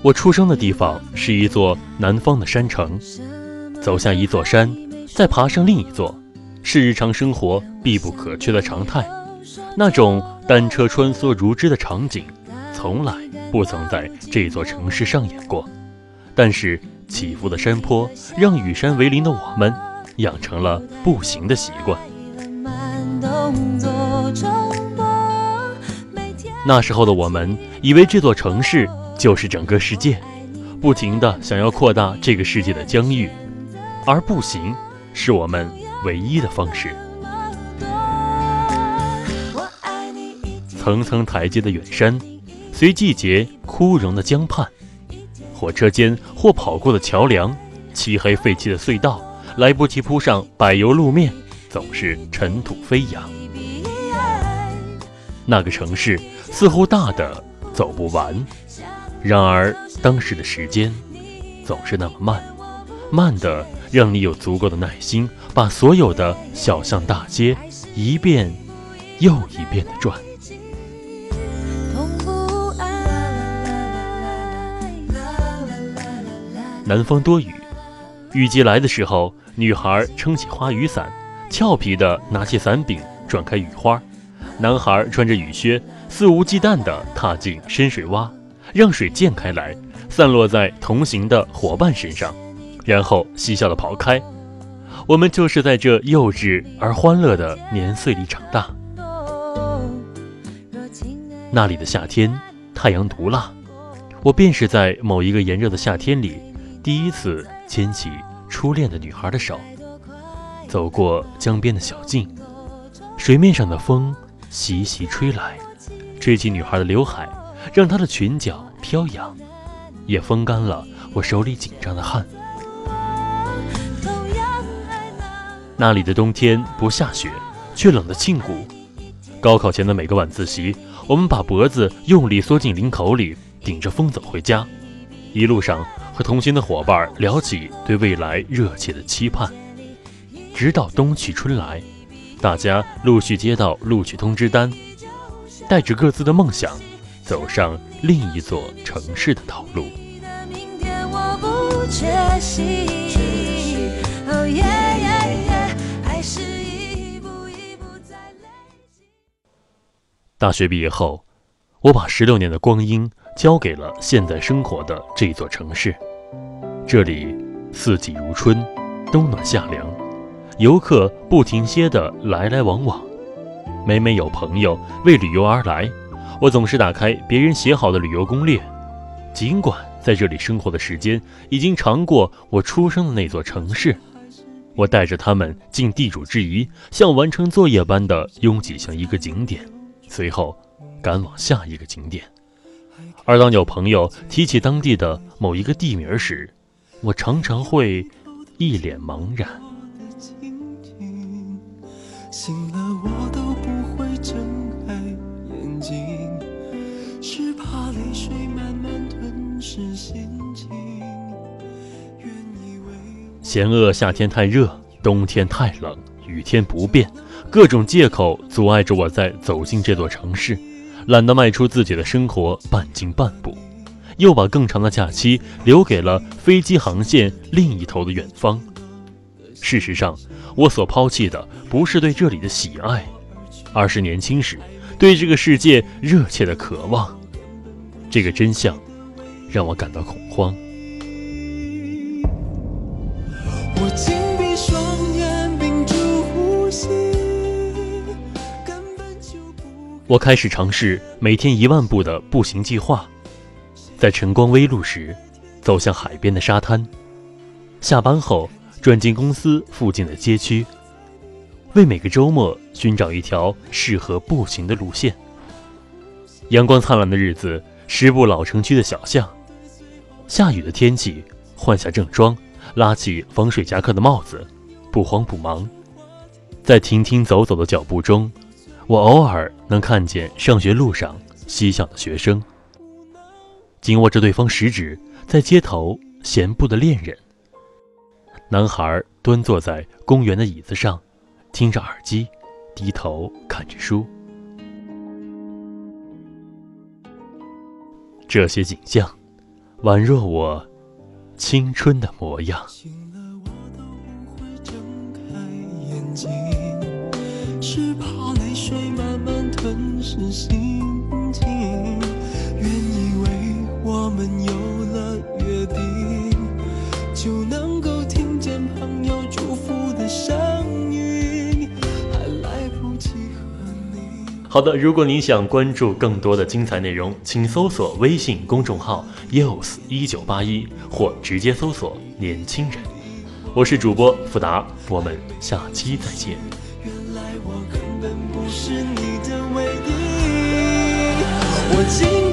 我出生的地方是一座南方的山城，走下一座山，再爬上另一座，是日常生活必不可缺的常态。那种单车穿梭如织的场景，从来不曾在这座城市上演过。但是起伏的山坡让与山为邻的我们养成了步行的习惯。那时候的我们以为这座城市。就是整个世界，不停的想要扩大这个世界的疆域，而步行是我们唯一的方式。层层台阶的远山，随季节枯荣的江畔，火车间或跑过的桥梁，漆黑废弃的隧道，来不及铺上柏油路面，总是尘土飞扬。那个城市似乎大的走不完。然而，当时的时间总是那么慢，慢的让你有足够的耐心，把所有的小巷大街一遍又一遍的转。南方多雨，雨季来的时候，女孩撑起花雨伞，俏皮的拿起伞柄转开雨花；男孩穿着雨靴，肆无忌惮地踏进深水洼。让水溅开来，散落在同行的伙伴身上，然后嬉笑地跑开。我们就是在这幼稚而欢乐的年岁里长大。那里的夏天，太阳毒辣。我便是在某一个炎热的夏天里，第一次牵起初恋的女孩的手，走过江边的小径，水面上的风习习吹来，吹起女孩的刘海。让她的裙角飘扬，也风干了我手里紧张的汗。那里的冬天不下雪，却冷得沁骨。高考前的每个晚自习，我们把脖子用力缩进领口里，顶着风走回家。一路上和同行的伙伴聊起对未来热切的期盼，直到冬去春来，大家陆续接到录取通知单，带着各自的梦想。走上另一座城市的道路。大学毕业后，我把十六年的光阴交给了现在生活的这座城市。这里四季如春，冬暖夏凉，游客不停歇的来来往往，每每有朋友为旅游而来。我总是打开别人写好的旅游攻略，尽管在这里生活的时间已经长过我出生的那座城市，我带着他们尽地主之谊，像完成作业般的拥挤向一个景点，随后赶往下一个景点。而当有朋友提起当地的某一个地名时，我常常会一脸茫然。嫌恶夏天太热，冬天太冷，雨天不变，各种借口阻碍着我在走进这座城市，懒得迈出自己的生活半径半步，又把更长的假期留给了飞机航线另一头的远方。事实上，我所抛弃的不是对这里的喜爱，而是年轻时对这个世界热切的渴望。这个真相让我感到恐慌。我紧闭双眼，屏住呼吸。我开始尝试每天一万步的步行计划，在晨光微露时，走向海边的沙滩；下班后转进公司附近的街区，为每个周末寻找一条适合步行的路线。阳光灿烂的日子，十步老城区的小巷；下雨的天气，换下正装，拉起防水夹克的帽子，不慌不忙，在停停走走的脚步中。我偶尔能看见上学路上嬉笑的学生，紧握着对方食指，在街头闲步的恋人。男孩蹲坐在公园的椅子上，听着耳机，低头看着书。这些景象，宛若我青春的模样。是心情，原好的，如果你想关注更多的精彩内容，请搜索微信公众号 “use 一九八一”或直接搜索“年轻人”。我是主播富达，我们下期再见。原来我根本不是你的唯一。我今。